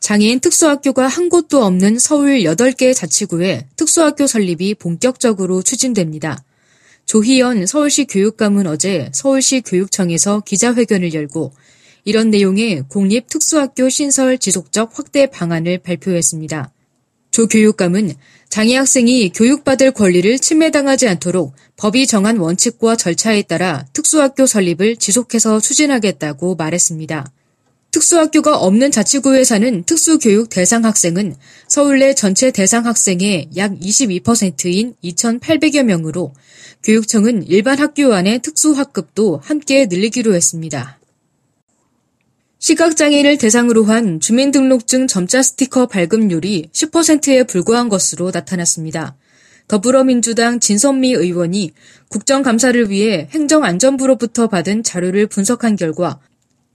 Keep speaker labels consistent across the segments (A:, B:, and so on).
A: 장애인 특수학교가 한 곳도 없는 서울 8개 자치구에 특수학교 설립이 본격적으로 추진됩니다. 조희연 서울시 교육감은 어제 서울시 교육청에서 기자회견을 열고 이런 내용의 공립 특수학교 신설 지속적 확대 방안을 발표했습니다. 조 교육감은 장애 학생이 교육받을 권리를 침해당하지 않도록 법이 정한 원칙과 절차에 따라 특수학교 설립을 지속해서 추진하겠다고 말했습니다. 특수학교가 없는 자치구에 사는 특수교육 대상 학생은 서울 내 전체 대상 학생의 약 22%인 2,800여 명으로 교육청은 일반 학교 안의 특수학급도 함께 늘리기로 했습니다. 시각장애인을 대상으로 한 주민등록증 점자 스티커 발급률이 10%에 불과한 것으로 나타났습니다. 더불어민주당 진선미 의원이 국정감사를 위해 행정안전부로부터 받은 자료를 분석한 결과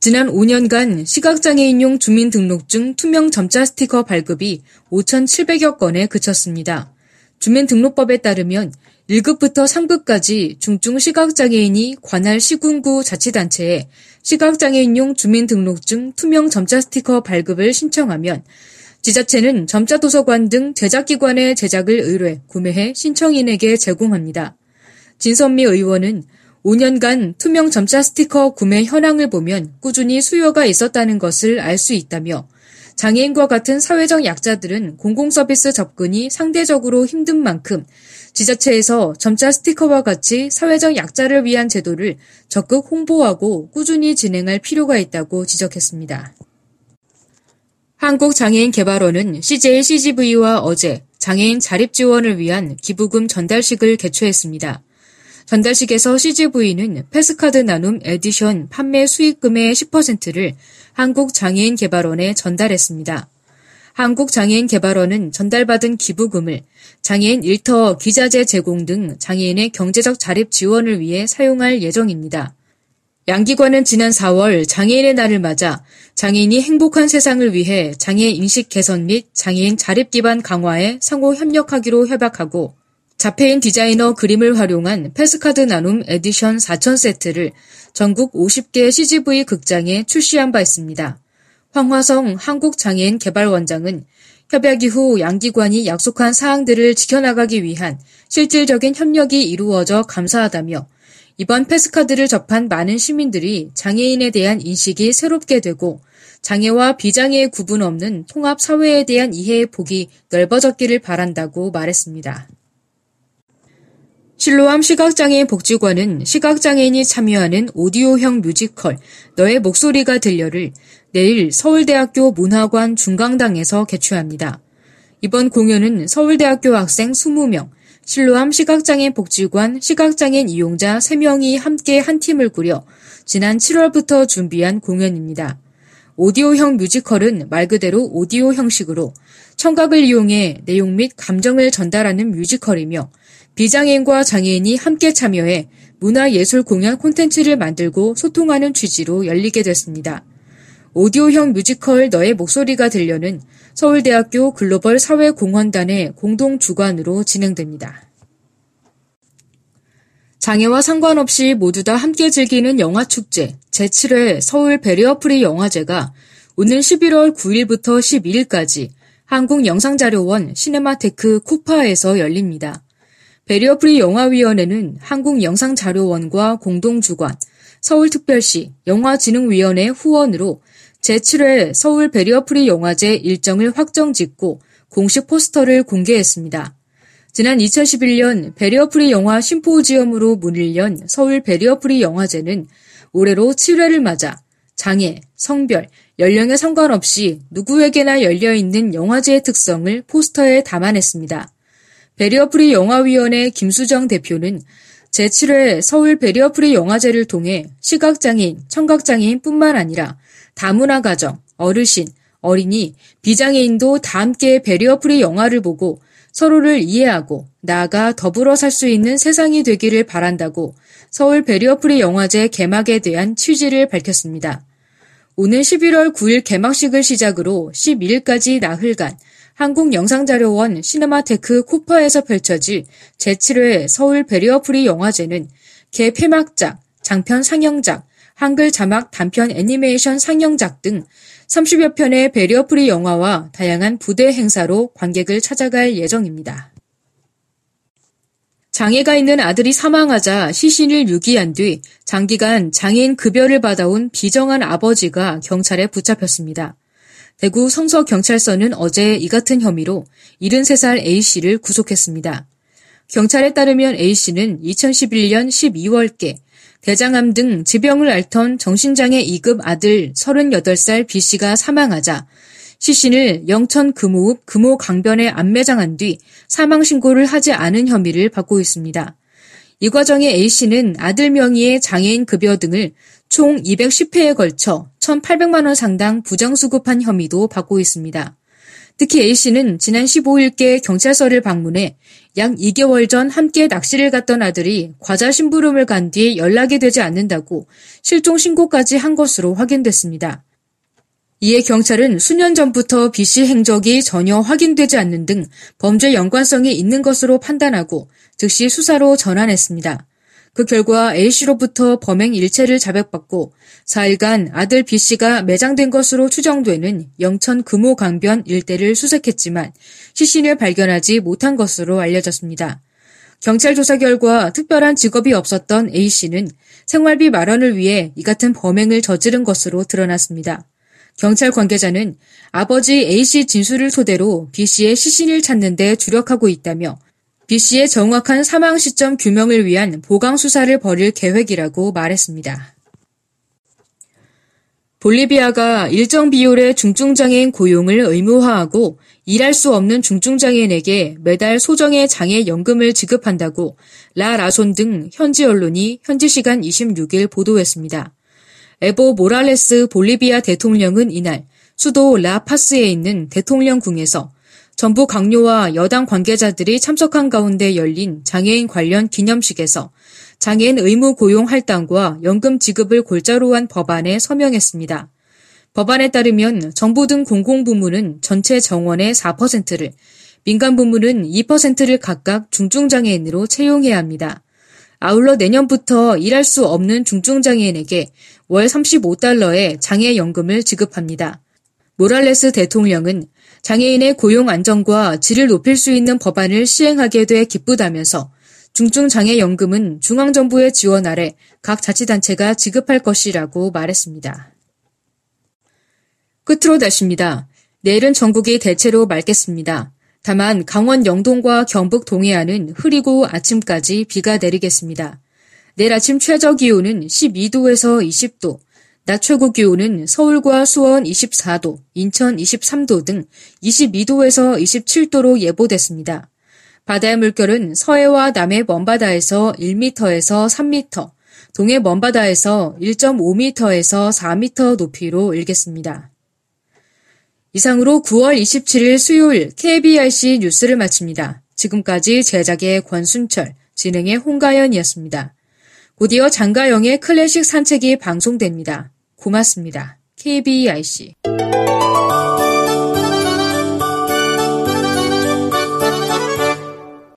A: 지난 5년간 시각장애인용 주민등록증 투명 점자 스티커 발급이 5,700여 건에 그쳤습니다. 주민등록법에 따르면 1급부터 3급까지 중증 시각장애인이 관할 시군구 자치단체에 시각장애인용 주민등록증 투명 점자 스티커 발급을 신청하면 지자체는 점자 도서관 등 제작기관의 제작을 의뢰 구매해 신청인에게 제공합니다. 진선미 의원은 5년간 투명 점자 스티커 구매 현황을 보면 꾸준히 수요가 있었다는 것을 알 수 있다며 장애인과 같은 사회적 약자들은 공공서비스 접근이 상대적으로 힘든 만큼 지자체에서 점자 스티커와 같이 사회적 약자를 위한 제도를 적극 홍보하고 꾸준히 진행할 필요가 있다고 지적했습니다. 한국장애인개발원은 CJ CGV와 어제 장애인 자립 지원을 위한 기부금 전달식을 개최했습니다. 전달식에서 CGV는 패스카드 나눔 에디션 판매 수익금의 10%를 한국장애인개발원에 전달했습니다. 한국장애인개발원은 전달받은 기부금을 장애인 일터 기자재 제공 등 장애인의 경제적 자립 지원을 위해 사용할 예정입니다. 양기관은 지난 4월 장애인의 날을 맞아 장애인이 행복한 세상을 위해 장애 인식 개선 및 장애인 자립 기반 강화에 상호 협력하기로 협약하고 자폐인 디자이너 그림을 활용한 패스카드 나눔 에디션 4천 세트를 전국 50개 CGV 극장에 출시한 바 있습니다. 황화성 한국장애인 개발원장은 협약 이후 양기관이 약속한 사항들을 지켜나가기 위한 실질적인 협력이 이루어져 감사하다며 이번 패스카드를 접한 많은 시민들이 장애인에 대한 인식이 새롭게 되고 장애와 비장애의 구분 없는 통합 사회에 대한 이해의 폭이 넓어졌기를 바란다고 말했습니다. 실로암 시각장애인 복지관은 시각장애인이 참여하는 오디오형 뮤지컬 너의 목소리가 들려를 내일 서울대학교 문화관 중강당에서 개최합니다. 이번 공연은 서울대학교 학생 20명, 실로암 시각장애인 복지관 시각장애인 이용자 3명이 함께 한 팀을 꾸려 지난 7월부터 준비한 공연입니다. 오디오형 뮤지컬은 말 그대로 오디오 형식으로 청각을 이용해 내용 및 감정을 전달하는 뮤지컬이며 비장애인과 장애인이 함께 참여해 문화예술 공연 콘텐츠를 만들고 소통하는 취지로 열리게 됐습니다. 오디오형 뮤지컬 너의 목소리가 들려는 서울대학교 글로벌 사회공헌단의 공동 주관으로 진행됩니다. 장애와 상관없이 모두 다 함께 즐기는 영화축제 제7회 서울 베리어프리 영화제가 오는 11월 9일부터 12일까지 한국영상자료원 시네마테크 KOFA에서 열립니다. 베리어프리 영화위원회는 한국영상자료원과 공동주관, 서울특별시 영화진흥위원회 후원으로 제7회 서울 베리어프리 영화제 일정을 확정 짓고 공식 포스터를 공개했습니다. 지난 2011년 베리어프리 영화 심포지엄으로 문을 연 서울 베리어프리 영화제는 올해로 7회를 맞아 장애, 성별, 연령에 상관없이 누구에게나 열려있는 영화제의 특성을 포스터에 담아냈습니다. 베리어프리 영화위원회 김수정 대표는 제7회 서울 베리어프리 영화제를 통해 시각장애인, 청각장애인 뿐만 아니라 다문화 가정, 어르신, 어린이, 비장애인도 다 함께 베리어프리 영화를 보고 서로를 이해하고 나아가 더불어 살 수 있는 세상이 되기를 바란다고 서울 베리어프리 영화제 개막에 대한 취지를 밝혔습니다. 오는 11월 9일 개막식을 시작으로 12일까지 나흘간 한국영상자료원 시네마테크 KOFA에서 펼쳐질 제7회 서울 베리어프리 영화제는 개폐막작, 장편 상영작, 한글 자막 단편 애니메이션 상영작 등 30여 편의 베리어프리 영화와 다양한 부대 행사로 관객을 찾아갈 예정입니다. 장애가 있는 아들이 사망하자 시신을 유기한 뒤 장기간 장애인 급여를 받아온 비정한 아버지가 경찰에 붙잡혔습니다. 대구 성서경찰서는 어제 이 같은 혐의로 73살 A씨를 구속했습니다. 경찰에 따르면 A씨는 2011년 12월께 대장암 등 지병을 앓던 정신장애 2급 아들 38살 B씨가 사망하자 시신을 영천 금호읍 금호강변에 안매장한 뒤 사망 신고를 하지 않은 혐의를 받고 있습니다. 이 과정에 A씨는 아들 명의의 장애인 급여 등을 총 210회에 걸쳐 1,800만 원 상당 부정수급한 혐의도 받고 있습니다. 특히 A씨는 지난 15일께 경찰서를 방문해 약 2개월 전 함께 낚시를 갔던 아들이 과자 심부름을 간 뒤 연락이 되지 않는다고 실종 신고까지 한 것으로 확인됐습니다. 이에 경찰은 수년 전부터 B씨 행적이 전혀 확인되지 않는 등 범죄 연관성이 있는 것으로 판단하고 즉시 수사로 전환했습니다. 그 결과 A씨로부터 범행 일체를 자백받고 4일간 아들 B씨가 매장된 것으로 추정되는 영천 금호 강변 일대를 수색했지만 시신을 발견하지 못한 것으로 알려졌습니다. 경찰 조사 결과 특별한 직업이 없었던 A씨는 생활비 마련을 위해 이 같은 범행을 저지른 것으로 드러났습니다. 경찰 관계자는 아버지 A씨 진술을 토대로 B씨의 시신을 찾는 데 주력하고 있다며 B씨의 정확한 사망 시점 규명을 위한 보강 수사를 벌일 계획이라고 말했습니다. 볼리비아가 일정 비율의 중증장애인 고용을 의무화하고 일할 수 없는 중증장애인에게 매달 소정의 장애 연금을 지급한다고 라 라손 등 현지 언론이 현지 시간 26일 보도했습니다. 에보 모랄레스 볼리비아 대통령은 이날 수도 라파스에 있는 대통령궁에서 정부 강요와 여당 관계자들이 참석한 가운데 열린 장애인 관련 기념식에서 장애인 의무 고용 할당과 연금 지급을 골자로 한 법안에 서명했습니다. 법안에 따르면 정부 등 공공부문은 전체 정원의 4%를, 민간 부문은 2%를 각각 중증장애인으로 채용해야 합니다. 아울러 내년부터 일할 수 없는 중증장애인에게 월 35달러의 장애연금을 지급합니다. 모랄레스 대통령은 장애인의 고용 안정과 질을 높일 수 있는 법안을 시행하게 돼 기쁘다면서 중증장애연금은 중앙정부의 지원 아래 각 자치단체가 지급할 것이라고 말했습니다. 끝으로 날씨입니다. 내일은 전국이 대체로 맑겠습니다. 다만 강원 영동과 경북 동해안은 흐리고 아침까지 비가 내리겠습니다. 내일 아침 최저 기온은 12도에서 20도, 낮 최고 기온은 서울과 수원 24도, 인천 23도 등 22도에서 27도로 예보됐습니다. 바다의 물결은 서해와 남해 먼바다에서 1m에서 3m, 동해 먼바다에서 1.5m에서 4m 높이로 일겠습니다. 이상으로 9월 27일 수요일 KBRC 뉴스를 마칩니다. 지금까지 제작의 권순철, 진행의 홍가연이었습니다. 곧이어 장가영의 클래식 산책이 방송됩니다. 고맙습니다. KBIC